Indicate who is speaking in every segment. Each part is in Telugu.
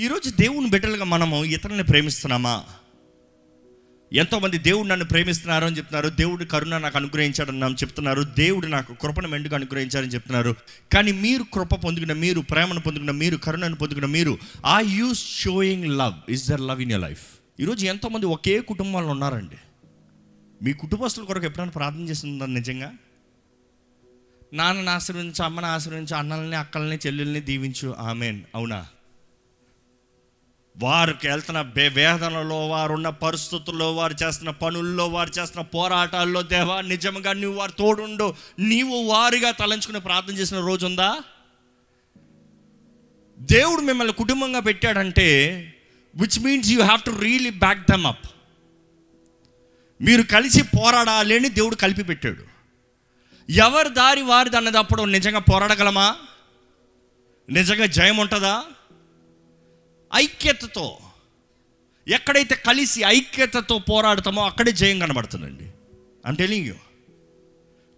Speaker 1: ఈరోజు దేవుని బిడ్డలుగా మనము ఇతరులని ప్రేమిస్తున్నామా? ఎంతోమంది దేవుడు నన్ను ప్రేమిస్తున్నారు అని చెప్తున్నారు. దేవుడు కరుణ నాకు అనుగ్రహించాడని చెప్తున్నారు. దేవుడు నాకు కృపను మెండుగా అనుగ్రహించారని చెప్తున్నారు. కానీ మీరు కృప పొందుకున్న మీరు ప్రేమను పొందుకున్న మీరు కరుణను పొందుకున్న మీరు ఆ you showing love is there love in your life ఈరోజు ఎంతోమంది ఒకే కుటుంబంలో ఉన్నారండి. మీ కుటుంబస్తుల కొరకు ఎప్పుడైనా ప్రార్థన చేస్తున్నారు నిజంగా? నాన్నని ఆశీర్వదించు అమ్మని ఆశీర్వదించు అన్నల్ని అక్కల్ని చెల్లెల్ని దీవించు. ఆమెన్. అవునా? వారికి వెళ్తున్న వేదనలో వారు ఉన్న పరిస్థితుల్లో వారు చేస్తున్న పనుల్లో వారు చేస్తున్న పోరాటాల్లో దేవా నిజంగా నువ్వు వారు తోడుండు. నీవు వారిగా తలంచుకుని ప్రార్థన చేసిన రోజు ఉందా దేవుడు మిమ్మల్ని కుటుంబంగా పెట్టాడంటే which means you have to really back them up మీరు కలిసి పోరాడాలి అని దేవుడు కలిపి పెట్టాడు. ఎవరి దారి వారిది అన్నదప్పుడు నిజంగా పోరాడగలమా? నిజంగా జయం ఉంటుందా ఐక్యతతో ఎక్కడైతే కలిసి ఐక్యతతో పోరాడతామో అక్కడే జయం కనబడుతుందండి. అంటే యూ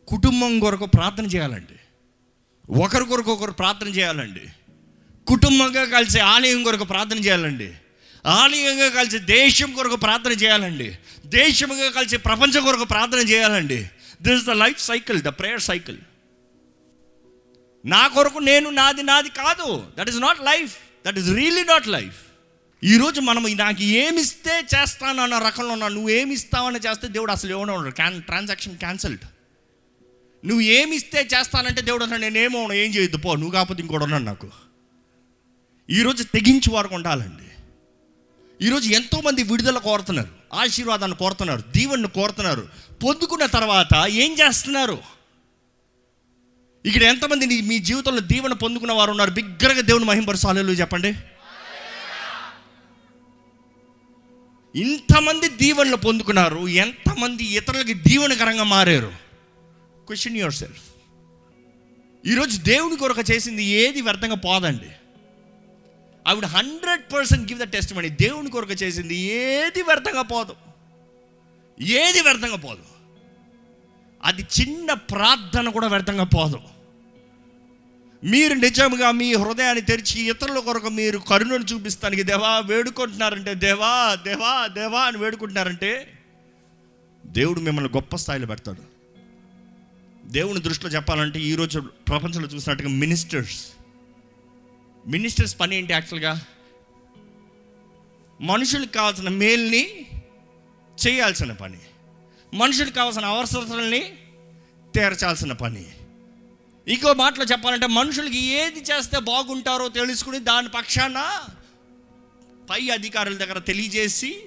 Speaker 1: కుటుంబం కొరకు ప్రార్థన చేయాలండి. ఒకరి కొరకు ఒకరు ప్రార్థన చేయాలండి. కుటుంబంగా కలిసి ఆలయం కొరకు ప్రార్థన చేయాలండి. ఆలయంగా కలిసి దేశం కొరకు ప్రార్థన చేయాలండి. దేశంగా కలిసి ప్రపంచం కొరకు ప్రార్థన చేయాలండి. This is the life cycle the prayer cycle నా కొరకు నేను నాది నాది కాదు. That is not life that is really not life ఈరోజు మనం నాకు ఏమిస్తే చేస్తాను అన్న రకంలో ఉన్నా నువ్వు ఏమి ఇస్తావని చేస్తే దేవుడు అసలు ఏమైనా ఉండడు. క్యాన్ ట్రాన్సాక్షన్ క్యాన్సల్డ్ నువ్వు ఏమి ఇస్తే చేస్తానంటే దేవుడు అన్నాడు నేనేమో ఏం చేయొద్దు పో నువ్వు కాకపోతే ఇంకోటి ఉన్నాను నాకు. ఈరోజు తెగించి వారు ఉండాలండి. ఈరోజు ఎంతోమంది విడుదల కోరుతున్నారు ఆశీర్వాదాన్ని కోరుతున్నారు దీవెన్ని కోరుతున్నారు. పొందుకున్న తర్వాత ఏం చేస్తున్నారు? ఇక్కడ ఎంతమంది మీ జీవితంలో దీవెన పొందుకున్న వారు ఉన్నారు? బిగ్గరగా దేవుని మహింపరచాలు చెప్పండి. ఇంతమంది దీవెనలు పొందుకున్నారు. ఎంతమంది ఇతరులకి దీవెనకరంగా మారారు? క్వశ్చన్ యువర్ సెల్ఫ్ ఈరోజు దేవుని కొరకు చేసింది ఏది వ్యర్థంగా పోదండి. I would hundred percent give the test money దేవుని కొరకు చేసింది ఏది వ్యర్థంగా పోదు? ఏది వ్యర్థంగా పోదు? అది చిన్న ప్రార్థన కూడా వ్యర్థంగా పోదు. మీరు నిజంగా మీ హృదయాన్ని తెరిచి ఇతరుల కొరకు మీరు కరుణను చూపిస్తానికి దేవా వేడుకుంటున్నారంటే దేవా దేవా దేవా అని వేడుకుంటున్నారంటే దేవుడు మిమ్మల్ని గొప్ప స్థాయిలో పెడతాడు. దేవుని దృష్టిలో చెప్పాలంటే ఈరోజు ప్రపంచంలో చూసినట్టుగా మినిస్టర్స్. మినిస్టర్స్ పని ఏంటి యాక్చువల్గా? మనుషులకు కావాల్సిన మేల్ని చేయాల్సిన పని. మనుషులకు కావాల్సిన అవసరాలని తీర్చాల్సిన పని. ఇంకో మాటలో చెప్పాలంటే మనుషులకి ఏది చేస్తే బాగుంటారో తెలుసుకుని దాని పక్షాన పై అధికారుల దగ్గర తెలియజేసి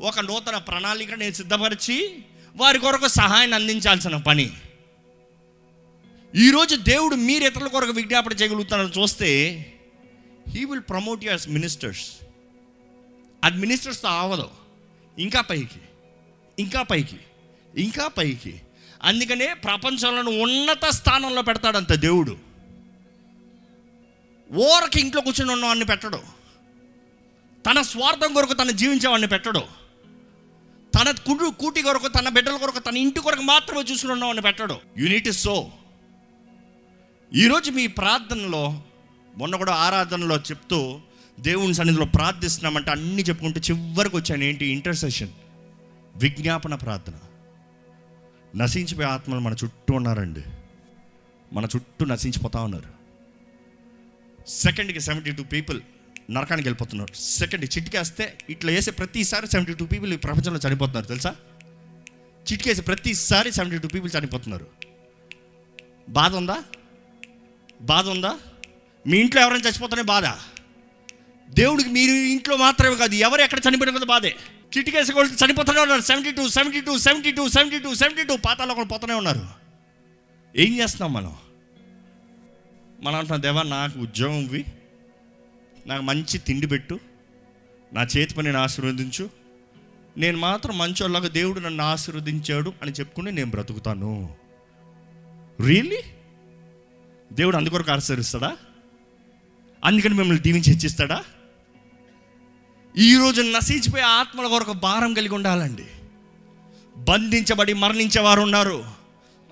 Speaker 1: ఒక నూతన ప్రణాళిక నేను సిద్ధపరిచి వారి కొరకు సహాయాన్ని అందించాల్సిన పని. ఈరోజు దేవుడు మీరు ఇతరుల కొరకు విజ్ఞాపన చేయగలుగుతారని చూస్తే he will promote yours ministers అది మినిస్టర్స్తో ఆవదు. ఇంకా పైకి. ఇంకా పైకి. ఇంకా పైకి. అందుకనే ప్రపంచంలో ఉన్నత స్థానంలో పెడతాడంత దేవుడు. ఓరకి ఇంట్లో కూర్చుని ఉన్నవాడిని పెట్టడు. తన స్వార్థం కొరకు తను జీవించేవాడిని పెట్టడు. తన కుడు కూటి కొరకు తన బిడ్డల కొరకు తన ఇంటి కొరకు మాత్రమే చూసుకుని ఉన్నవాడిని పెట్టడు. యూనిట్ సో ఈరోజు మీ ప్రార్థనలో మొన్న కూడా ఆరాధనలో చెప్తూ దేవుని సన్నిధిలో ప్రార్థిస్తున్నామంటే అన్నీ చెప్పుకుంటూ చివరికి వచ్చాను. ఏంటి? ఇంటర్సెషన్ విజ్ఞాపన ప్రార్థన. నశించిపోయే ఆత్మలు మన చుట్టూ ఉన్నారండి. మన చుట్టూ నశించిపోతా ఉన్నారు. సెకండ్కి సెవెంటీ టూ పీపుల్ నరకానికి వెళ్ళిపోతున్నారు. సెకండ్ చిటికేస్తే ఇట్లా వేసే ప్రతిసారి సెవెంటీ టూ పీపుల్ ఈ ప్రపంచంలో చనిపోతున్నారు తెలుసా? చిటికేసే ప్రతిసారి సెవెంటీ టూ పీపుల్ చనిపోతున్నారు. బాధ ఉందా? బాధ ఉందా? మీ ఇంట్లో ఎవరైనా చచ్చిపోతానే బాధ. దేవుడికి మీరు ఇంట్లో మాత్రమే కాదు ఎవరు ఎక్కడ చనిపోయిన కదా బాధే. చిటికేసి కొడితే చనిపోతూనే ఉన్నారు. Seventy two seventy two seventy two seventy two seventy two పాతాలో కూడా పోతూనే ఉన్నారు. ఏం చేస్తున్నాం మనం? మనం అంటున్నాం దేవా నాకు ఉద్యోగం ఇవి నాకు మంచి తిండి పెట్టు. నా చేతి పనిని ఆశీర్వదించు. నేను మాత్రం మంచోళ్ళగా దేవుడు నన్ను ఆశీర్వదించాడు అని చెప్పుకుని నేను బ్రతుకుతాను. రియల్లీ దేవుడు అందుకొరకు ఆశీర్విస్తాడా అందుకని మిమ్మల్ని దీవించి హెచ్చిస్తాడా? ఈరోజు నశించిపోయే ఆత్మల కొరకు భారం కలిగి ఉండాలండి. బంధించబడి మరణించే వారు ఉన్నారు.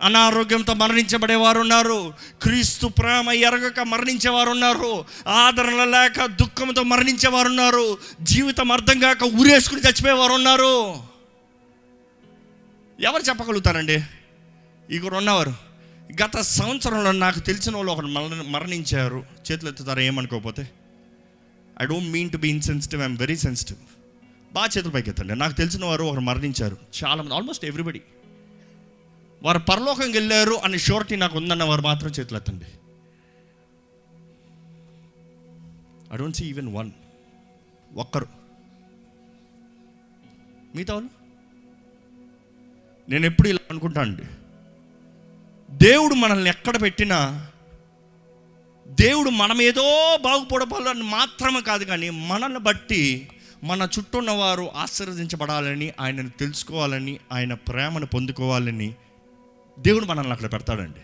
Speaker 1: అనారోగ్యంతో మరణించబడేవారు ఉన్నారు. క్రీస్తు ప్రేమ ఎరగక మరణించేవారు ఉన్నారు. ఆదరణ లేక దుఃఖంతో మరణించేవారు ఉన్నారు. జీవితం అర్థం కాక ఉరేసుకుని చచ్చిపోయేవారు ఉన్నారు. ఎవరు చెప్పగలుగుతారండి? ఇక్కడ ఉన్నవారు. గత సంవత్సరంలో నాకు తెలిసిన వాళ్ళు ఒకరు మరణ మరణించారు. చేతులు ఎత్తుతారా ఏమనుకోకపోతే? I don't mean to be insensitive I'm very sensitive బాగా చేతుల పైకి ఎత్తండి నాకు తెలిసిన వారు ఒకరు మరణించారు. చాలామంది ఆల్మోస్ట్ ఎవ్రీబడి వారు పరలోకంకి వెళ్ళారు అనే షూరిటీ నాకు ఉందన్న వారు మాత్రం చేతులు ఎత్తండి. I don't see even one ఒక్కరు. మిగతా వాళ్ళు? నేను ఎప్పుడు ఇలా అనుకుంటానండి. దేవుడు మనల్ని ఎక్కడ పెట్టినా దేవుడు మనం ఏదో బాగుపడపాలని మాత్రమే కాదు కానీ మనల్ని బట్టి మన చుట్టూ ఉన్నవారు ఆశీర్వదించబడాలని ఆయనను తెలుసుకోవాలని ఆయన ప్రేమను పొందుకోవాలని దేవుడు మనల్ని అక్కడ పెడతాడండి.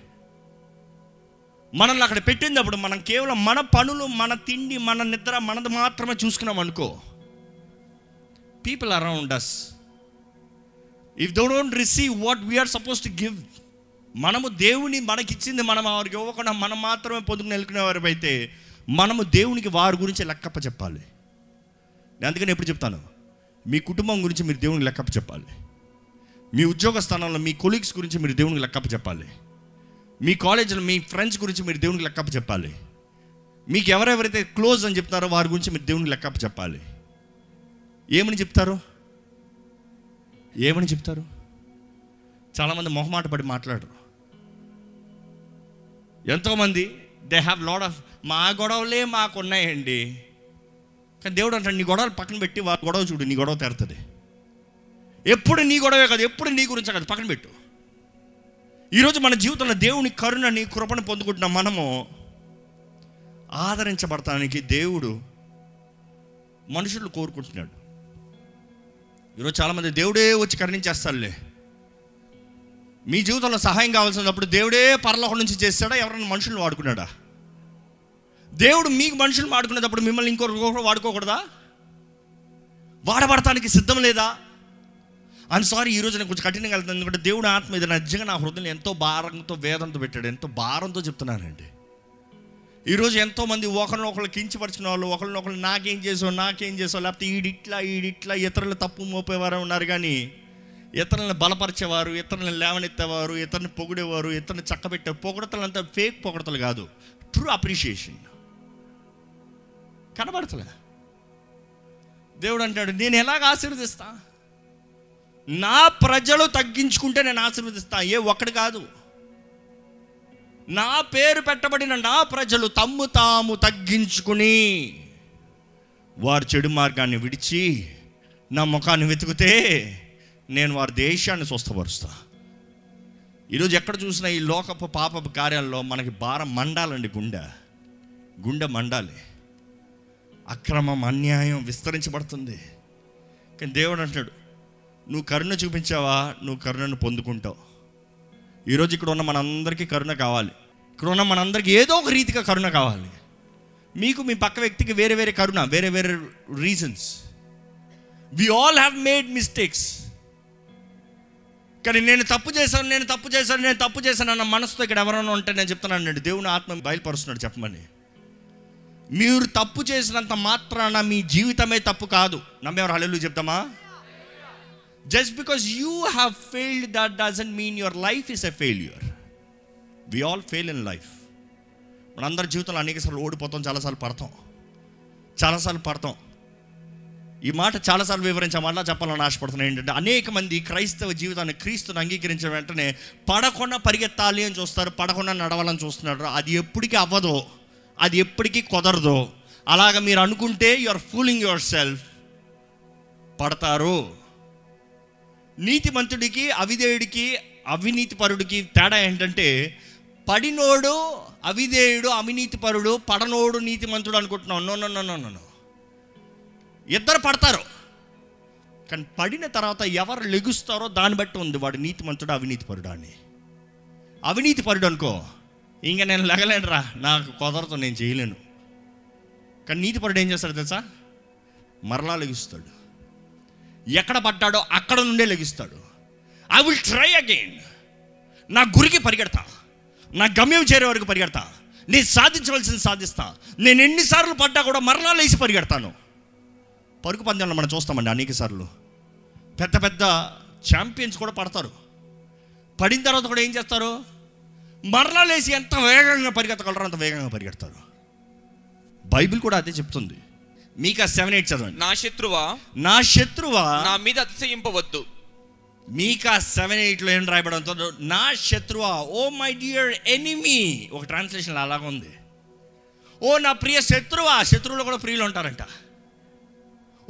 Speaker 1: మనల్ని అక్కడ పెట్టినప్పుడు మనం కేవలం మన పనులు మన తిండి మన నిద్ర మనది మాత్రమే చూసుకున్నాం అనుకో. People around us if though don't receive what we're suppose to give మనము దేవుని మనకిచ్చింది మనం వారికి ఇవ్వకుండా మనం మాత్రమే పొందుకుని వెళ్ళుకునేవారు అయితే మనము దేవునికి వారి గురించి లెక్కప్ప చెప్పాలి. నేను అందుకని ఎప్పుడు చెప్తాను? మీ కుటుంబం గురించి మీరు దేవునికి లెక్కప్ప చెప్పాలి. మీ ఉద్యోగ స్థానంలో మీ కొలీగ్స్ గురించి మీరు దేవునికి లెక్కప్ప చెప్పాలి. మీ కాలేజీలో మీ ఫ్రెండ్స్ గురించి మీరు దేవునికి లెక్కప్ప చెప్పాలి. మీకు ఎవరెవరైతే క్లోజ్ అని చెప్తారో వారి గురించి మీరు దేవునికి లెక్కప్ప చెప్పాలి. ఏమని చెప్తారు? ఏమని చెప్తారు? చాలామంది మొహమాట పడి మాట్లాడరు. ఎంతోమంది దే హ్యావ్ లాడ్ ఆఫ్ మా గొడవలే మాకు ఉన్నాయండి కానీ దేవుడు అంటాడు నీ గొడవలు పక్కన పెట్టి వాళ్ళ గొడవ చూడు నీ గొడవ తెరుతుంది. ఎప్పుడు నీ గొడవే కాదు ఎప్పుడు నీ గురించి కాదు పక్కన పెట్టు. ఈరోజు మన జీవితంలో దేవుని కరుణని కృపను పొందుకుంటున్న మనము ఆదరించబడటానికి దేవుడు మనుషులు కోరుకుంటున్నాడు. ఈరోజు చాలామంది దేవుడే వచ్చి కరుణించేస్తాడులే మీ జీవితంలో సహాయం కావాల్సినప్పుడు దేవుడే పరలోకం నుంచి చేస్తాడా? ఎవరైనా మనుషులను వాడుకున్నాడా? దేవుడు మీకు మనుషులు వాడుకునేటప్పుడు మిమ్మల్ని ఇంకొకరు వాడుకోకూడదా? వాడబడటానికి సిద్ధం లేదా? అని సారీ ఈరోజు నేను కొంచెం కఠినంగా వెళ్తాను ఎందుకంటే దేవుడు ఆత్మ ఇది నిజంగా నా హృదయం ఎంతో భారంతో వేదంతో పెట్టాడు. ఎంతో భారంతో చెప్తున్నానండి. ఈరోజు ఎంతోమంది ఒకరిని ఒకళ్ళు కించపరిచిన వాళ్ళు ఒకరిని ఒకళ్ళు నాకేం చేసావు నాకేం చేసావు లేకపోతే ఈడిట్లా ఈడిట్లా ఇతరులు తప్పు మోపేవారు ఉన్నారు కానీ ఇతరులను బలపరిచేవారు ఇతరులను లేవనెత్తేవారు ఇతరుని పొగిడేవారు ఇతరుని చక్కబెట్టే పొగడతలు అంతా ఫేక్ పొగడతలు కాదు. ట్రూ అప్రిషియేషన్ కనబడతలే. దేవుడు అంటాడు నేను ఎలాగ ఆశీర్వదిస్తా? నా ప్రజలు తగ్గించుకుంటే నేను ఆశీర్వదిస్తా. ఏ ఒక్కడు కాదు. నా పేరు పెట్టబడిన నా ప్రజలు తమ్ము తాము తగ్గించుకుని వారు చెడు మార్గాన్ని విడిచి నా ముఖాన్ని వెతికితే నేను వారి దేశాన్ని స్వస్థపరుస్తా. ఈరోజు ఎక్కడ చూసినా ఈ లోకపు పాపపు కార్యాల్లో మనకి భారం మండాలండి గుండె. గుండె మండాలి. అక్రమం అన్యాయం విస్తరించబడుతుంది. కానీ దేవుడు అంటున్నాడు నువ్వు కరుణ చూపించావా? నువ్వు కరుణను పొందుకుంటావు. ఈరోజు ఇక్కడ ఉన్న మనందరికీ కరుణ కావాలి. ఇక్కడ ఉన్న మనందరికీ ఏదో ఒక రీతిగా కరుణ కావాలి. మీకు మీ పక్క వ్యక్తికి వేరే వేరే కరుణ వేరే వేరే reasons we all have made mistakes కానీ నేను తప్పు చేశాను నేను తప్పు చేశాను నేను తప్పు చేశాను అన్న మనసుతో ఇక్కడ ఎవరైనా ఉంటే నేను చెప్తున్నాను నేను దేవుని ఆత్మ బయలుపరుస్తున్నాడు చెప్పమని. మీరు తప్పు చేసినంత మాత్రాన మీ జీవితమే తప్పు కాదు. నమ్మేవారు హల్లెలూయా చెప్తామా? Just because you have failed that doesn't mean your life is a failure we all fail in life మనందరి జీవితంలో అనేక సార్లు ఓడిపోతాం చాలాసార్లు పడతాం. చాలాసార్లు పడతాం. ఈ మాట చాలాసార్లు వివరించా మళ్ళా చెప్పాలని ఆశపడుతున్నాను. ఏంటంటే అనేక మంది క్రైస్తవ జీవితాన్ని క్రీస్తుని అంగీకరించిన వెంటనే పడకుండా పరిగెత్తాలి అని చూస్తారు పడకుండా నడవాలని చూస్తున్నారు. అది ఎప్పటికీ అవ్వదో అది ఎప్పటికీ కుదరదో. అలాగ మీరు అనుకుంటే you are fooling yourself పడతారు. నీతిమంతుడికి అవిధేయుడికి అవినీతి పరుడికి తేడా ఏంటంటే పడినోడు అవిధేయుడు అవినీతి పరుడు పడనోడు నీతిమంతుడు అనుకుంటున్నావు no no no no no ఇద్దరు పడతారు. కానీ పడిన తర్వాత ఎవరు లెగుస్తారో దాన్ని బట్టి ఉంది. వాడు నీతిమంతుడు అవినీతి పరుడు అని అవినీతి పరుడు అనుకో ఇంకా నేను లెగలేనురా నాకు కుదరతో నేను చేయలేను. కానీ నీతి పరుడు ఏం చేస్తాడు తెలుసా? మరలా లెగిస్తాడు. ఎక్కడ పడ్డాడో అక్కడ నుండే లెగిస్తాడు. ఐ విల్ ట్రై అగైన్ నా గురికి పరిగెడతా. నా గమ్యం చేరే వరకు పరిగెడతా. నేను సాధించవలసింది సాధిస్తా. నేను ఎన్నిసార్లు పడ్డా కూడా మరలా లేచి పరిగెడతాను. పరుగు పందెంలో మనం చూస్తామండి అనేక సార్లు. పెద్ద పెద్ద ఛాంపియన్స్ కూడా పడతారు. పడిన తర్వాత కూడా ఏం చేస్తారు? మరలా లేచి ఎంత వేగంగా పరిగెత్తగలరో అంత వేగంగా పరిగెడతారు. బైబిల్ కూడా అదే చెప్తుంది. మీకు ఆ సెవెన్ ఎయిట్ చదవండి
Speaker 2: నా శత్రువా?
Speaker 1: నా శత్రువా?
Speaker 2: నా మీద అతిశయింపవద్దు.
Speaker 1: మీకా సెవెన్ ఎయిట్లో ఏం రాయబడంతో నా శత్రువా ఓ మై డియర్ ఎనిమీ. ఒక ట్రాన్స్లేషన్ అలాగ ఉంది ఓ నా ప్రియ శత్రువా శత్రువులు కూడా ప్రియులు ఉంటారంట.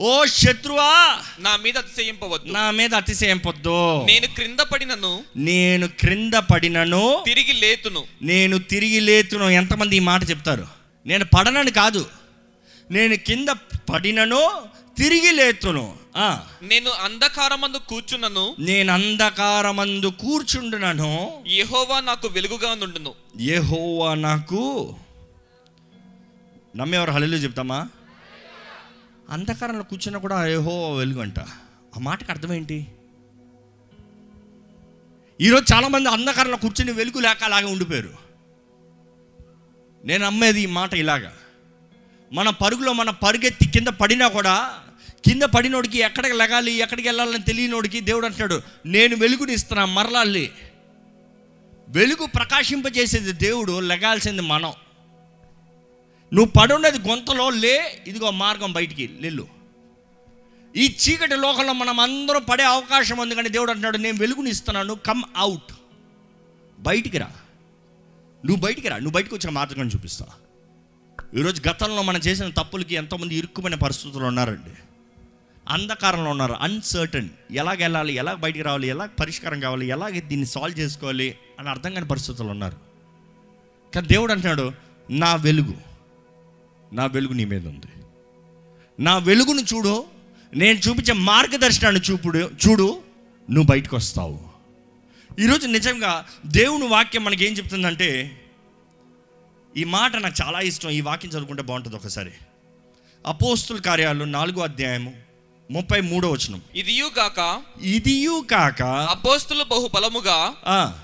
Speaker 1: ఓ శత్రువా
Speaker 2: నా మీద అతిశయింపవద్దు.
Speaker 1: నా మీద అతిశయం పొద్దు
Speaker 2: నేను క్రింద పడినను
Speaker 1: నేను క్రింద పడినను
Speaker 2: తిరిగి లేతును.
Speaker 1: నేను తిరిగి లేతును. ఎంతమంది ఈ మాట చెప్తారు? నేను పడనని కాదు. నేను కింద పడినను తిరిగి లేతును.
Speaker 2: నేను అంధకారమందు కూర్చున్నను.
Speaker 1: నేను అంధకారమందు కూర్చుండునను.
Speaker 2: యెహోవా నాకు వెలుగుగా నుండును.
Speaker 1: యెహోవా నాకు నమ్మేవారు. హల్లు చెప్తామా? అంధకారంలో కూర్చున్నా కూడా ఏహో వెలుగు అంట ఆ మాటకు అర్థమేంటి ఈరోజు చాలామంది అంధకారంలో కూర్చుని వెలుగు లేక అలాగే ఉండిపోయారు. నేను నమ్మేది ఈ మాట ఇలాగా. మన పరుగులో మన పరుగెత్తి కింద పడినా కూడా కింద పడినోడికి ఎక్కడికి లెగాలి ఎక్కడికి వెళ్ళాలని తెలియనోడికి దేవుడు అంటున్నాడు నేను వెలుగుని ఇస్తున్నా మరలాలి వెలుగు ప్రకాశింపజేసేది దేవుడు లెగాల్సింది మనం. నువ్వు పడున్నది గొంతలో లే ఇదిగో మార్గం బయటికి వెళ్ళు ఈ చీకటి లోకంలో మనం అందరం పడే అవకాశం ఉంది కానీ దేవుడు అంటున్నాడు నేను వెలుగునిస్తున్నాను కమ్ అవుట్ బయటికి రా. నువ్వు బయటికి రా. నువ్వు బయటకు వచ్చిన మార్గం చూపిస్తా. ఈరోజు గతంలో మనం చేసిన తప్పులకి ఎంతోమంది ఇరుక్కుమైన పరిస్థితులు ఉన్నారండి. అంధకారంలో ఉన్నారు అన్సర్టన్ ఎలాగ వెళ్ళాలి ఎలా బయటికి రావాలి ఎలా పరిష్కారం కావాలి ఎలాగ దీన్ని సాల్వ్ చేసుకోవాలి అని అర్థం కాని పరిస్థితులు ఉన్నారు. కానీ దేవుడు అంటున్నాడు నా వెలుగు. నా వెలుగు నీ మీద ఉంది. నా వెలుగును చూడు నేను చూపించే మార్గదర్శనాన్ని చూపుడు చూడు నువ్వు బయటకు వస్తావు. ఈరోజు నిజంగా దేవుని వాక్యం మనకి ఏం చెప్తుందంటే ఈ మాట నాకు చాలా ఇష్టం ఈ వాక్యం చదువుకుంటే బాగుంటుంది ఒకసారి. అపోస్తుల కార్యాలు నాలుగో అధ్యాయము ముప్పై మూడో వచనం.
Speaker 2: ఇదియు గాక
Speaker 1: ఇదియు కాక
Speaker 2: అపోస్తులు బహు బలముగా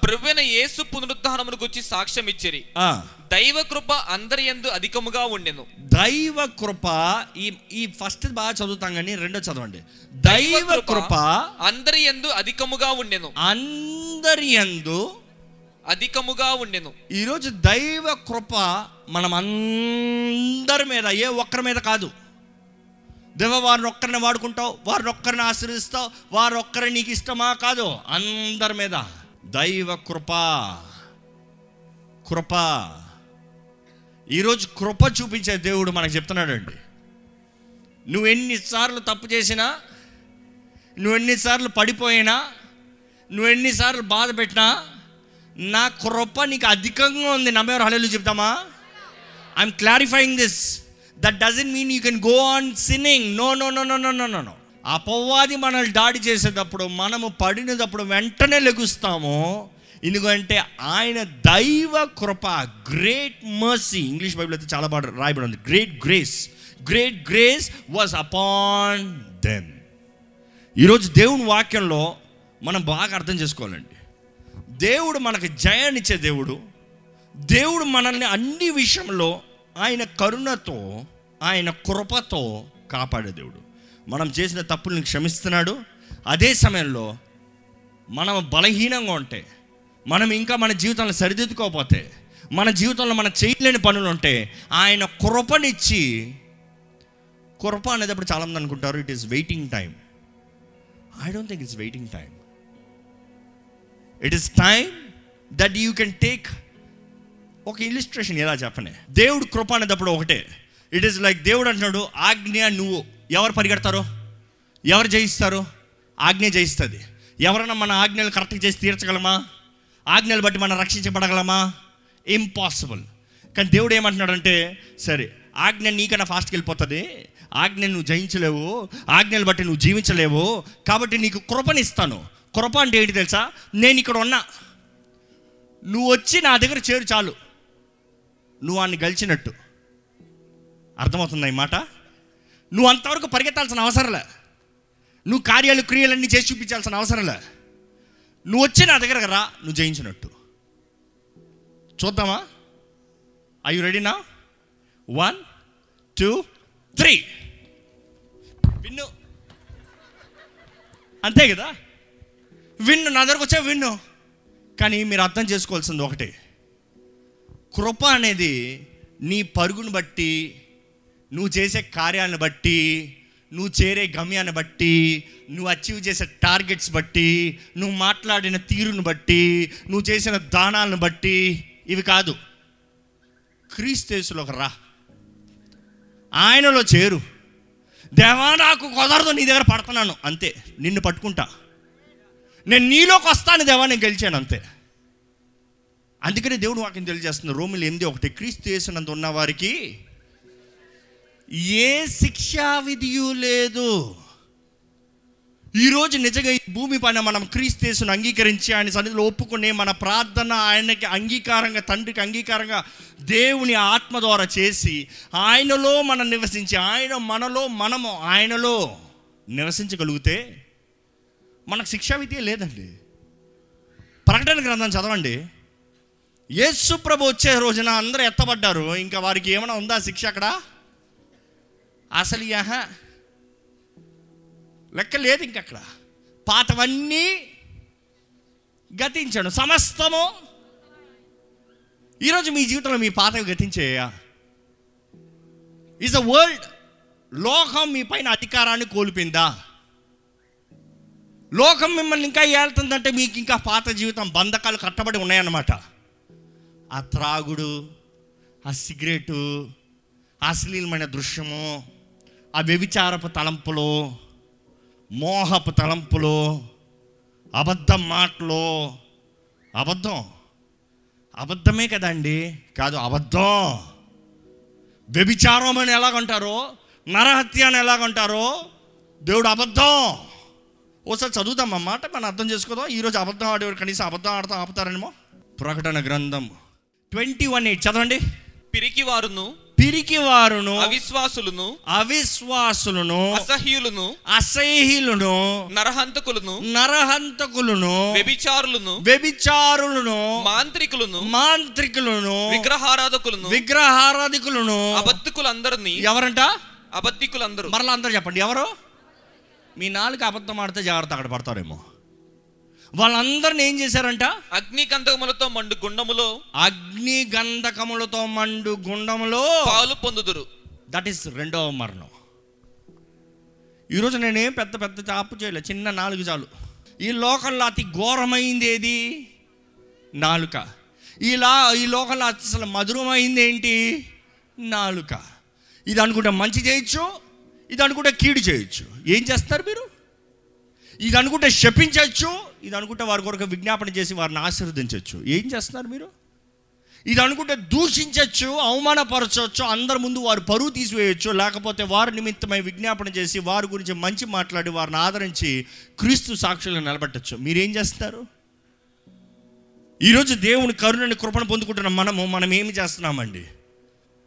Speaker 2: ప్రభువైన యేసు పునరుద్ధానమును గురించి సాక్ష్యం ఇచ్చిరి.
Speaker 1: ఆ,
Speaker 2: దైవ కృప అందరి యందు అధికముగా ఉండెను.
Speaker 1: దైవ కృప ఈ ఈ ఫస్ట్ బాగా చదువుతాం కానీ రెండో చదవండి. దైవ కృప
Speaker 2: అందరి యందు అధికముగా ఉండెను.
Speaker 1: అందరి యందు
Speaker 2: అధికముగా ఉండెను.
Speaker 1: ఈరోజు దైవ కృప మనం అందరి మీద ఏ ఒక్కరి మీద కాదు. దేవ వారిని ఒక్కరిని వాడుకుంటావు వారిని ఒక్కరిని ఆశీర్దిస్తావు వారు ఒక్కరి నీకు ఇష్టమా కాదు? అందరి మీద దైవ కృప కృప. ఈరోజు కృప చూపించే దేవుడు మనకు చెప్తున్నాడండి. నువ్వు ఎన్నిసార్లు తప్పు చేసినా నువ్వు ఎన్నిసార్లు పడిపోయినా నువ్వు ఎన్నిసార్లు బాధ పెట్టినా నా కృప నీకు అధికంగా ఉంది. నమ్మేవారు హళలు చెప్తామా? I'm clarifying this that doesn't mean you can go on sinning no no no no no no no no అపవాది మనల్ని దాడి చేసేటప్పుడు మనము పడినప్పుడు వెంటనే లెగుస్తాము. ఎందుకంటే ఆయన దైవ కృప గ్రేట్ మర్సీ ఇంగ్లీష్ బైబిల్ అయితే చాలా బాగా రాయబడి ఉంది. Great grace great grace was upon them ఈరోజు దేవుని వాక్యంలో మనం బాగా అర్థం చేసుకోవాలండి. దేవుడు మనకు జయాన్నిచ్చే దేవుడు. దేవుడు మనల్ని అన్ని విషయంలో ఆయన కరుణతో ఆయన కృపతో కాపాడే దేవుడు. మనం చేసిన తప్పుల్ని క్షమిస్తున్నాడు. అదే సమయంలో మనం బలహీనంగా ఉంటే మనం ఇంకా మన జీవితంలో సరిదిద్దుకోకపోతే మన జీవితంలో మనం చేయలేని పనులు ఉంటే ఆయన కృపనిచ్చి కృప అనేటప్పుడు చాలామంది అనుకుంటారు it is waiting time I don't think it's waiting time it is time that you can take ఒక ఇలిస్ట్రేషన్ ఎలా చెప్పనే? దేవుడు కృప అనేటప్పుడు ఒకటే. ఇట్ ఈస్ లైక్ దేవుడు అంటున్నాడు ఆజ్ఞ నువ్వు ఎవరు పరిగెడతారు? ఎవరు జయిస్తారు? ఆజ్ఞ జయిస్తుంది. ఎవరైనా మన ఆజ్ఞలు కరెక్ట్గా చేసి తీర్చగలమా? ఆజ్ఞలు బట్టి మనం రక్షించబడగలమా? ఇంపాసిబుల్ కానీ దేవుడు ఏమంటున్నాడంటే సరే ఆజ్ఞ నీకన్నా ఫాస్ట్కి వెళ్ళిపోతుంది. ఆజ్ఞ నువ్వు జయించలేవు. ఆజ్ఞలు బట్టి నువ్వు జీవించలేవు. కాబట్టి నీకు కృపనిస్తాను. కృప అంటే ఏంటి తెలుసా? నేను ఇక్కడ ఉన్నా. నువ్వు వచ్చి నా దగ్గర చేరు చాలు. నువ్వు వాడిని గెలిచినట్టు. అర్థమవుతుందా ఈ మాట? నువ్వు అంతవరకు పరిగెత్తాల్సిన అవసరంలే. నువ్వు కార్యాలు క్రియలన్నీ చేసి చూపించాల్సిన అవసరంలే. నువ్వు వచ్చి నా దగ్గరకు రా నువ్వు జయించినట్టు. చూద్దామా? ఐ యు రెడీనా వన్ టూ త్రీ విన్ను. అంతే కదా? విన్ను నా దగ్గరకు వచ్చా విన్ను. కానీ మీరు అర్థం చేసుకోవాల్సింది ఒకటే. కృప అనేది నీ పరుగును బట్టి నువ్వు చేసే కార్యాలను బట్టి నువ్వు చేరే గమ్యాన్ని బట్టి నువ్వు అచీవ్ చేసే టార్గెట్స్ బట్టి నువ్వు మాట్లాడిన తీరును బట్టి నువ్వు చేసిన దానాలను బట్టి ఇవి కాదు. క్రీస్తేసులోకి రా. ఆయనలో చేరు. దేవా నాకు కుదరదు నీ దగ్గర పడుతున్నాను. అంతే. నిన్ను పట్టుకుంటా. నేను నీలోకి వస్తాను దేవా నేను గెలిచాను అంతే. అందుకనే దేవుడు వాక్యం తెలియజేస్తుంది. రోమిలు ఎనిమిది ఒకటి క్రీస్తు చేసినంత ఉన్న వారికి ఏ శిక్షా విధియు లేదు. ఈరోజు నిజంగా ఈ భూమి పైన మనం క్రీస్తుని అంగీకరించి ఆయన సన్నిధిలో ఒప్పుకునే మన ప్రార్థన ఆయనకి అంగీకారంగా తండ్రికి అంగీకారంగా దేవుని ఆత్మ ద్వారా చేసి ఆయనలో మనం నివసించి ఆయన మనలో మనము ఆయనలో నివసించగలిగితే మనకు శిక్షా విధి లేదండి. ప్రకటన గ్రంథం చదవండి. యేసు ప్రభు వచ్చే రోజున అందరూ ఎత్తబడ్డారు. ఇంకా వారికి ఏమైనా ఉందా శిక్ష అక్కడ? అసలు యహ లెక్క లేదు ఇంకక్కడ పాతవన్నీ గతించాడు సమస్తము ఈరోజు మీ జీవితంలో మీ పాతవి గతించేయా? ఈజ్ అ వరల్డ్ లోకం మీ పైన అధికారాన్ని కోల్పోయిందా? లోకం మిమ్మల్ని ఇంకా ఏళ్తుందంటే మీకు ఇంకా పాత జీవితం బంధకాలు కట్టబడి ఉన్నాయన్నమాట. ఆ త్రాగుడు ఆ సిగరెటు అశ్లీలమైన దృశ్యము ఆ వ్యభిచారపు తలంపులు మోహపు తలంపులు అబద్ధం మాటలు అబద్ధం. అబద్ధమే కదండి? కాదు అబద్ధం. వ్యభిచారం అని ఎలాగంటారో నరహత్య అని ఎలాగంటారో దేవుడు అబద్ధం. ఓసారి చదువుదాం అన్నమాట మనం అర్థం చేసుకోదాం. ఈరోజు అబద్ధం ఆడేవారు కనీసం అబద్ధం ఆడతాం ఆపుతారేమో? ప్రకటన గ్రంథం ట్వంటీ వన్ ఎయిట్ చదవండి.
Speaker 2: పిరికి వారును
Speaker 1: పిరికి వారును
Speaker 2: అవిశ్వాసులను
Speaker 1: అవిశ్వాసులను
Speaker 2: అసహ్యులను
Speaker 1: అసహ్యులను
Speaker 2: నరహంతకులను
Speaker 1: నరహంతకులను
Speaker 2: వ్యభిచారులను
Speaker 1: వ్యభిచారులను
Speaker 2: మాంత్రికులను
Speaker 1: మాంత్రికులను
Speaker 2: విగ్రహారాధకులను
Speaker 1: విగ్రహారాధికులను.
Speaker 2: అబద్ధికులందరినీ
Speaker 1: ఎవరంట?
Speaker 2: అబద్ధికులందరూ.
Speaker 1: మరలా అందరు చెప్పండి. ఎవరు? మీ నాలుగు అబద్ధం ఆడితే జాగ్రత్త అక్కడ పడతారేమో. వాళ్ళందరిని ఏం చేశారంట?
Speaker 2: అగ్ని గంధకములతో మండు గుండములో
Speaker 1: అగ్ని గంధకములతో మండు గుండములో
Speaker 2: పాలు పొందుదురు.
Speaker 1: దట్ ఈస్ రెండవ మరణం. ఈరోజు నేనేం పెద్ద పెద్ద చాపు చేయలేదు చిన్న నాలుగు చాలు. ఈ లోకంలో అతి ఘోరమైంది ఏది? నాలుక. ఇలా ఈ లోకంలో అసలు మధురమైంది ఏంటి? నాలుక. ఇది అనుకుంటే మంచి చేయొచ్చు ఇది అనుకుంటే కీడు చేయొచ్చు. ఏం చేస్తారు మీరు? ఇది అనుకుంటే శపించవచ్చు ఇది అనుకుంటే వారి కొరకు విజ్ఞాపన చేసి వారిని ఆశీర్వదించవచ్చు ఏం చేస్తున్నారు మీరు? ఇది అనుకుంటే దూషించవచ్చు అవమానపరచవచ్చు అందరి ముందు వారు పరువు తీసివేయచ్చు లేకపోతే వారి నిమిత్తమై విజ్ఞాపన చేసి వారి గురించి మంచి మాట్లాడి వారిని ఆదరించి క్రీస్తు సాక్షులను నిలబెట్టచ్చు. మీరేం చేస్తారు ఈరోజు దేవుని కరుణని కృపను పొందుకుంటున్న మనము మనం ఏమి చేస్తున్నామండి?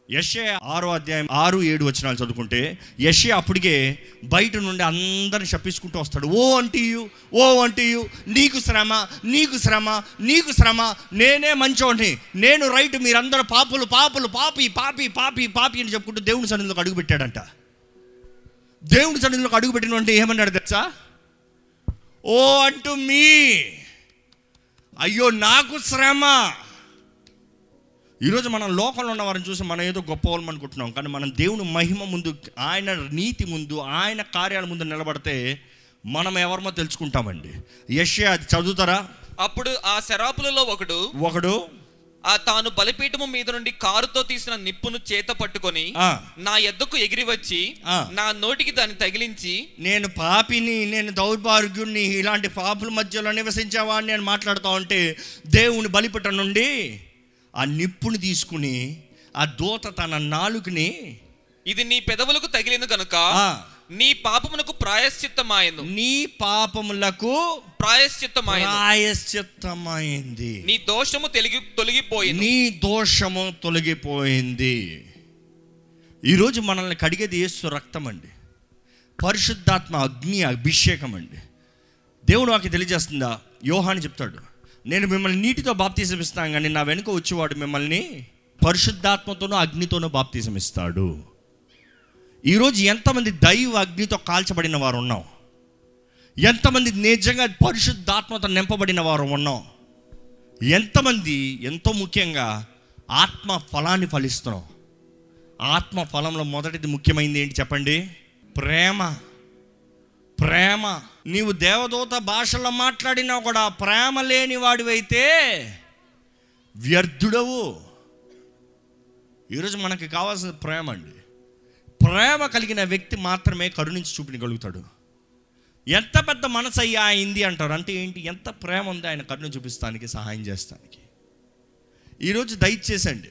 Speaker 1: యషే ఆరో అధ్యాయం ఆరు ఏడు వచ్చినాలు చదువుకుంటే యషే అప్పటికే బయట నుండి అందరిని శప్పించుకుంటూ వస్తాడు. ఓ అంటీయు ఓ అంటీయు నీకు శ్రమ నీకు శ్రమ నీకు శ్రమ నేనే మంచోడిని. నేను రైట్ మీరందరూ పాపులు పాపులు పాపి పాపి పాపి పాపి అని చెప్పుకుంటూ దేవుని సన్నిధిలోకి అడుగుపెట్టాడంట దేవుని సన్నిధిలోకి అడుగుపెట్టిన అంటే ఏమన్నాడు తెలుసా? ఓ అంటూ మీ అయ్యో నాకు శ్రమ ఈరోజు మనం లోకంలో ఉన్న వారిని చూసి మనం ఏదో గొప్ప వాళ్ళం అనుకుంటున్నాం. కానీ మనం దేవుని మహిమ ముందు ఆయన నీతి ముందు ఆయన కార్యాల ముందు నిలబడితే మనం ఎవరమో తెలుసుకుంటామండి. యశ్య అది చదువుతారా?
Speaker 2: అప్పుడు ఆ శరాపులలో ఒకడు
Speaker 1: ఒకడు
Speaker 2: ఆ తాను బలిపీఠము మీద నుండి కారుతో తీసిన నిప్పును చేత పట్టుకొని నా ఎద్దుకు ఎగిరి వచ్చి. నా నోటికి దాన్ని తగిలించి
Speaker 1: నేను పాపిని నేను దౌర్భాగ్యుణ్ణి ఇలాంటి పాపుల మధ్యలో నివసించేవాడిని అని మాట్లాడుతూ ఉంటే దేవుని బలిపీఠ నుండి ఆ నిప్పుని తీసుకుని ఆ దూత తన నాలుకని
Speaker 2: ఇది నీ పెదవులకు తగిలిన కనుక నీ పాపమునకు ప్రాయశ్చిత్తమాయను
Speaker 1: నీ పాపములకు
Speaker 2: ప్రాయశ్చిత్తమాయను
Speaker 1: ప్రాయశ్చిత్తమైంది.
Speaker 2: నీ దోషము తొలగి తొలగిపోయింది.
Speaker 1: నీ దోషము తొలగిపోయింది. ఈరోజు మనల్ని కడిగేది యేసు రక్తం అండి. పరిశుద్ధాత్మ అగ్ని అభిషేకం అండి. దేవుడు నాకు తెలియజేస్తుందా? యోహాని చెప్తాడు. నేను మిమ్మల్ని నీటితో బాప్తీసం ఇస్తాను కానీ నా వెనుక వచ్చేవాడు మిమ్మల్ని పరిశుద్ధాత్మతోనూ అగ్నితోనూ బాప్తీసం ఇస్తాడు ఈరోజు ఎంతమంది దైవ అగ్నితో కాల్చబడిన వారు ఉన్నాం. ఎంతమంది నిజంగా పరిశుద్ధాత్మతో నింపబడిన వారు ఉన్నాం. ఎంతమంది ఎంతో ముఖ్యంగా ఆత్మ ఫలాన్ని ఫలిస్తున్నాం. ఆత్మ ఫలంలో మొదటిది ముఖ్యమైనది ఏంటి చెప్పండి? ప్రేమ. ప్రేమ. నీవు దేవదూత భాషలో మాట్లాడినా కూడా ప్రేమ లేని వాడివైతే వ్యర్థుడవు. ఈరోజు మనకి కావాల్సిన ప్రేమ అండి. ప్రేమ కలిగిన వ్యక్తి మాత్రమే కరుణించి చూపించగలుగుతాడు. ఎంత పెద్ద మనసు అయ్యా అయింది అంటారు. అంటే ఏంటి? ఎంత ప్రేమ ఉంది ఆయన కరుణ చూపిస్తానికి సహాయం చేస్తానికి. ఈరోజు దయచేసండి.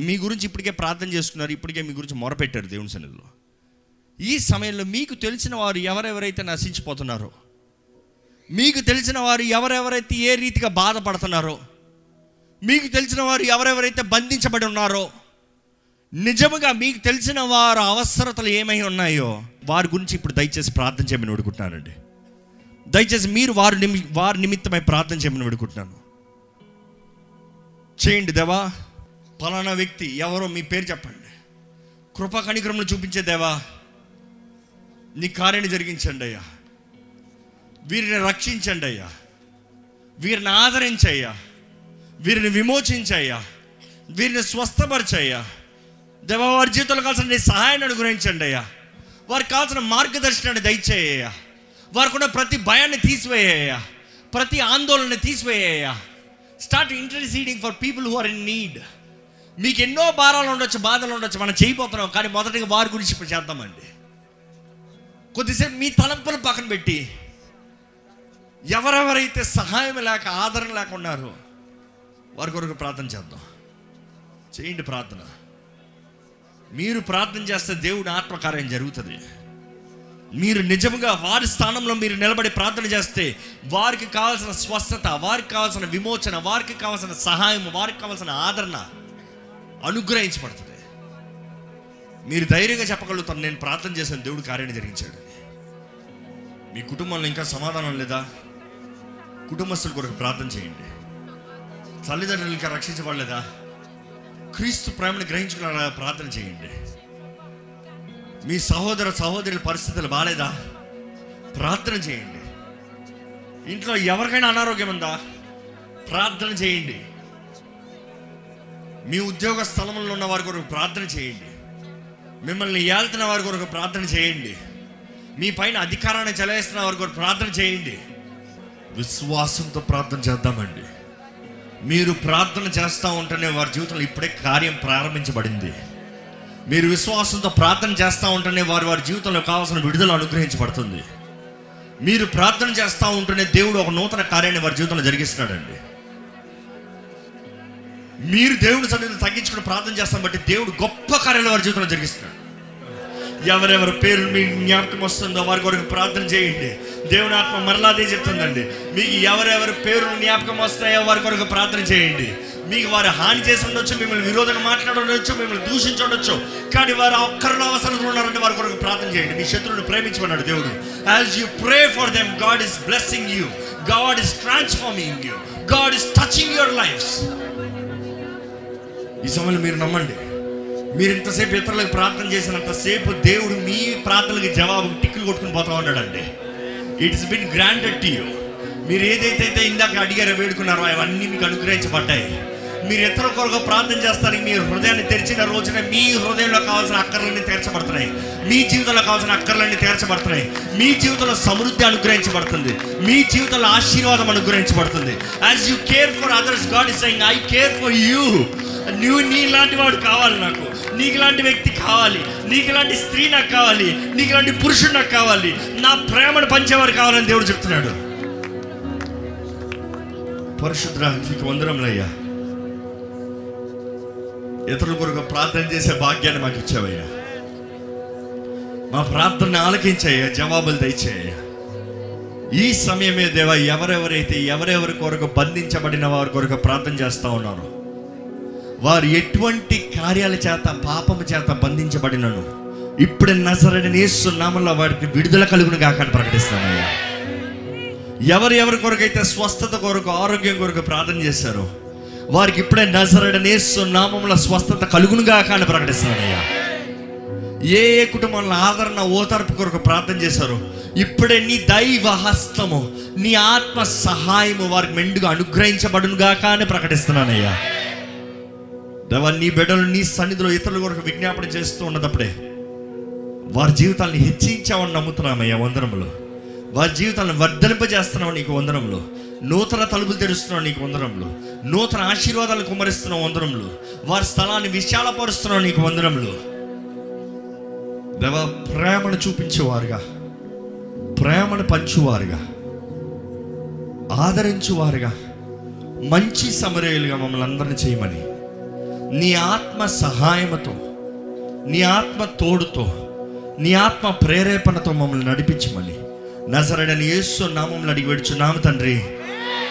Speaker 1: మీ గురించి ఇప్పటికే ప్రార్థన చేసుకున్నారు. ఇప్పటికే మీ గురించి మొరపెట్టారు దేవుని సన్నిధిలో. ఈ సమయంలో మీకు తెలిసిన వారు ఎవరెవరైతే నశించిపోతున్నారో మీకు తెలిసిన వారు ఎవరెవరైతే ఏ రీతిగా బాధపడుతున్నారో మీకు తెలిసిన వారు ఎవరెవరైతే బంధించబడి ఉన్నారో నిజముగా మీకు తెలిసిన వారు అవసరతలు ఏమై ఉన్నాయో వారి గురించి ఇప్పుడు దయచేసి ప్రార్థన చేయమని వేడుకుంటున్నానండి. దయచేసి మీరు వారి నిమి వారి నిమిత్తమై ప్రార్థన చేయమని వేడుకుంటున్నాను. చేయండి దేవా పలానా వ్యక్తి ఎవరో మీ పేరు చెప్పండి. కృపా కణిక్రమను చూపించే దేవా నీ కార్యాన్ని జరిగించండి అయ్యా. వీరిని రక్షించండి అయ్యా. వీరిని ఆదరించయ్యా వీరిని విమోచించయ్యా వీరిని స్వస్థపరచయ్యా దేవ వారి జీవితంలో కావాల్సిన నీ సహాయాన్ని అనుగ్రహించండి అయ్యా. వారికి కావాల్సిన మార్గదర్శనాన్ని దయచేయ్యా వారికి ఉన్న ప్రతి భయాన్ని తీసివేయ్యా ప్రతి ఆందోళన తీసివేయ్యా start interceding for people who are in need మీకు ఎన్నో భారాలు ఉండొచ్చు బాధలు ఉండొచ్చు మనం చేయబోతున్నాం కానీ మొదటిగా వారి గురించి చేద్దామండి. కొద్దిసేపు మీ తలంపులు పక్కన పెట్టి ఎవరెవరైతే సహాయం లేక ఆదరణ లేక ఉన్నారో వారి కొరకు ప్రార్థన చేద్దాం. చేయండి ప్రార్థన. మీరు ప్రార్థన చేస్తే దేవుడి ఆత్మకార్యం జరుగుతుంది. మీరు నిజంగా వారి స్థానంలో మీరు నిలబడి ప్రార్థన చేస్తే వారికి కావాల్సిన స్వస్థత వారికి కావాల్సిన విమోచన వారికి కావాల్సిన సహాయం వారికి కావాల్సిన ఆదరణ అనుగ్రహించబడుతుంది. మీరు ధైర్యంగా చెప్పగలుగుతారు నేను ప్రార్థన చేశాను దేవుడు కార్యాన్ని జరిగించాడు. మీ కుటుంబంలో ఇంకా సమాధానం లేదా? కుటుంబస్తుల కొరకు ప్రార్థన చేయండి. తల్లిదండ్రులు ఇంకా రక్షించబడలేదా? క్రీస్తు ప్రేమను గ్రహించుకున్న ప్రార్థన చేయండి. మీ సహోదర సహోదరుల పరిస్థితులు బాగాలేదా ప్రార్థన చేయండి. ఇంట్లో ఎవరికైనా అనారోగ్యం ఉందా? ప్రార్థన చేయండి. మీ ఉద్యోగ స్థలంలో ఉన్న వారి కొరకు ప్రార్థన చేయండి. మిమ్మల్ని ఏళ్తున్న వారి కొరకు ప్రార్థన చేయండి. మీ పైన అధికారాన్ని చెలవేస్తున్న వారు కూడా ప్రార్థన చేయండి. విశ్వాసంతో ప్రార్థన చేద్దామండి. మీరు ప్రార్థన చేస్తూ ఉంటేనే వారి జీవితంలో ఇప్పుడే కార్యం ప్రారంభించబడింది. మీరు విశ్వాసంతో ప్రార్థన చేస్తూ ఉంటేనే వారి వారి జీవితంలో కావాల్సిన విడుదల అనుగ్రహించబడుతుంది. మీరు ప్రార్థన చేస్తూ ఉంటేనే దేవుడు ఒక నూతన కార్యాన్ని వారి జీవితంలో జరిగిస్తున్నాడండి. మీరు దేవుని సన్నిధిని తగ్గించుకుని ప్రార్థన చేస్తాం బట్టి దేవుడు గొప్ప కార్యాలు వారి జీవితంలో జరిగిస్తున్నాడు. ఎవరెవరి పేరు మీ జ్ఞాపకం వస్తుందో వారి కొరకు ప్రార్థన చేయండి. దేవుని ఆత్మ మరలాదే చెప్తుందండి. మీకు ఎవరెవరి పేరు జ్ఞాపకం వస్తాయో వారి కొరకు ప్రార్థన చేయండి. మీకు వారు హాని చేసి ఉండొచ్చు మిమ్మల్ని విరోధంగా మాట్లాడవచ్చు మిమ్మల్ని దూషించవచ్చు కానీ వారు ఒక్కరిలో అవసరం ఉన్నారంటే వారి కొరకు ప్రార్థన చేయండి. మీ శత్రువుని ప్రేమించమన్నాడు దేవుడు. As you pray for them God is blessing you God is transforming you God is touching your lifes ఈ సమయంలో మీరు నమ్మండి. మీరు ఇంతసేపు ఇతరులకు ప్రార్థన చేసినంతసేపు దేవుడు మీ ప్రార్థనలకు జవాబు టిక్కులు కొట్టుకుని పోతా ఉన్నాడండి. It's been granted to you మీరు ఏదైతే అయితే ఇందాక అడిగారో వేడుకున్నారో అవన్నీ మీకు అనుగ్రహించబడ్డాయి. మీరు ఇతర కొరకు ప్రార్థన చేస్తారని మీ హృదయాన్ని తెరిచిన రోజున మీ హృదయంలో కావాల్సిన అక్కర్లన్నీ తీర్చబడుతున్నాయి. మీ జీవితంలో కావాల్సిన అక్కర్లన్నీ తీర్చబడుతున్నాయి. మీ జీవితంలో సమృద్ధి అనుగ్రహించబడుతుంది. మీ జీవితంలో ఆశీర్వాదం అనుగ్రహించబడుతుంది. As you care for others God is saying I care for you నువ్వు నీలాంటి వాడు కావాలి నాకు. నీకు లాంటి వ్యక్తి కావాలి. నీకు లాంటి స్త్రీ నాకు కావాలి. నీకు లాంటి పురుషుడు నాకు కావాలి. నా ప్రేమను పంచేవారు కావాలని దేవుడు చెప్తున్నాడు. పరిశుద్ర నీకు వందరంలయ్యా ఇతరుల కొరకు ప్రార్థన చేసే భాగ్యాన్ని మాకు ఇచ్చావయ్యా. మా ప్రార్థన ఆలకించాయ్యా జవాబులు దయచేయ్యా. ఈ సమయమే దేవా ఎవరెవరైతే ఎవరెవరి కొరకు బంధించబడిన వారి కొరకు ప్రార్థన చేస్తూ ఉన్నారో వారు ఎటువంటి కార్యాల చేత పాపము చేత బంధించబడినను ఇప్పుడు నజరని నామంలో వారికి విడుదల కలుగును కాకని ప్రకటిస్తానయ్యా ఎవరు ఎవరి కొరకైతే స్వస్థత కొరకు ఆరోగ్యం కొరకు ప్రార్థన చేశారో వారికి ఇప్పుడే నజరడనేసు నామంలో స్వస్థత కలుగునుగా కానీ ప్రకటిస్తున్నానయ్యా. ఏ ఏ కుటుంబంలో ఆదరణ ఓదార్పు కొరకు ప్రార్థన చేశారో ఇప్పుడే నీ దైవ హస్తము నీ ఆత్మ సహాయము వారికి మెండుగా అనుగ్రహించబడునుగా కానీ ప్రకటిస్తున్నానయ్యా. దేవా నీ బిడ్డలు నీ సన్నిధిలో ఇతరుల కొరకు విజ్ఞాపన చేస్తూ ఉన్నదప్పుడే వారి జీవితాన్ని హెచ్చించామని నమ్ముతున్నామయ్యా వందనంలో వారి జీవితాలను వర్ధలింపజేస్తున్నావు నీకు వందనంలో నూతన తలుపులు తెరుస్తున్నావు నీకు వందనంలో నూతన ఆశీర్వాదాలు కుమరిస్తున్నావు వందనంలో వారి స్థలాన్ని విశాలపరుస్తున్నావు నీకు వందనంలో దేవ ప్రేమను చూపించేవారుగా. ప్రేమను పంచువారుగా. ఆదరించువారుగా. మంచి సమరయులుగా మమ్మల్ని అందరిని చేయమని. నీ ఆత్మ సహాయంతో నీ ఆత్మ తోడుతో నీ ఆత్మ ప్రేరేపణతో మమ్మల్ని నడిపించమని. నజరడని యేసు నామంలో అడిగి వెడుచున్నాము తండ్రి.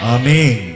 Speaker 1: ఆమె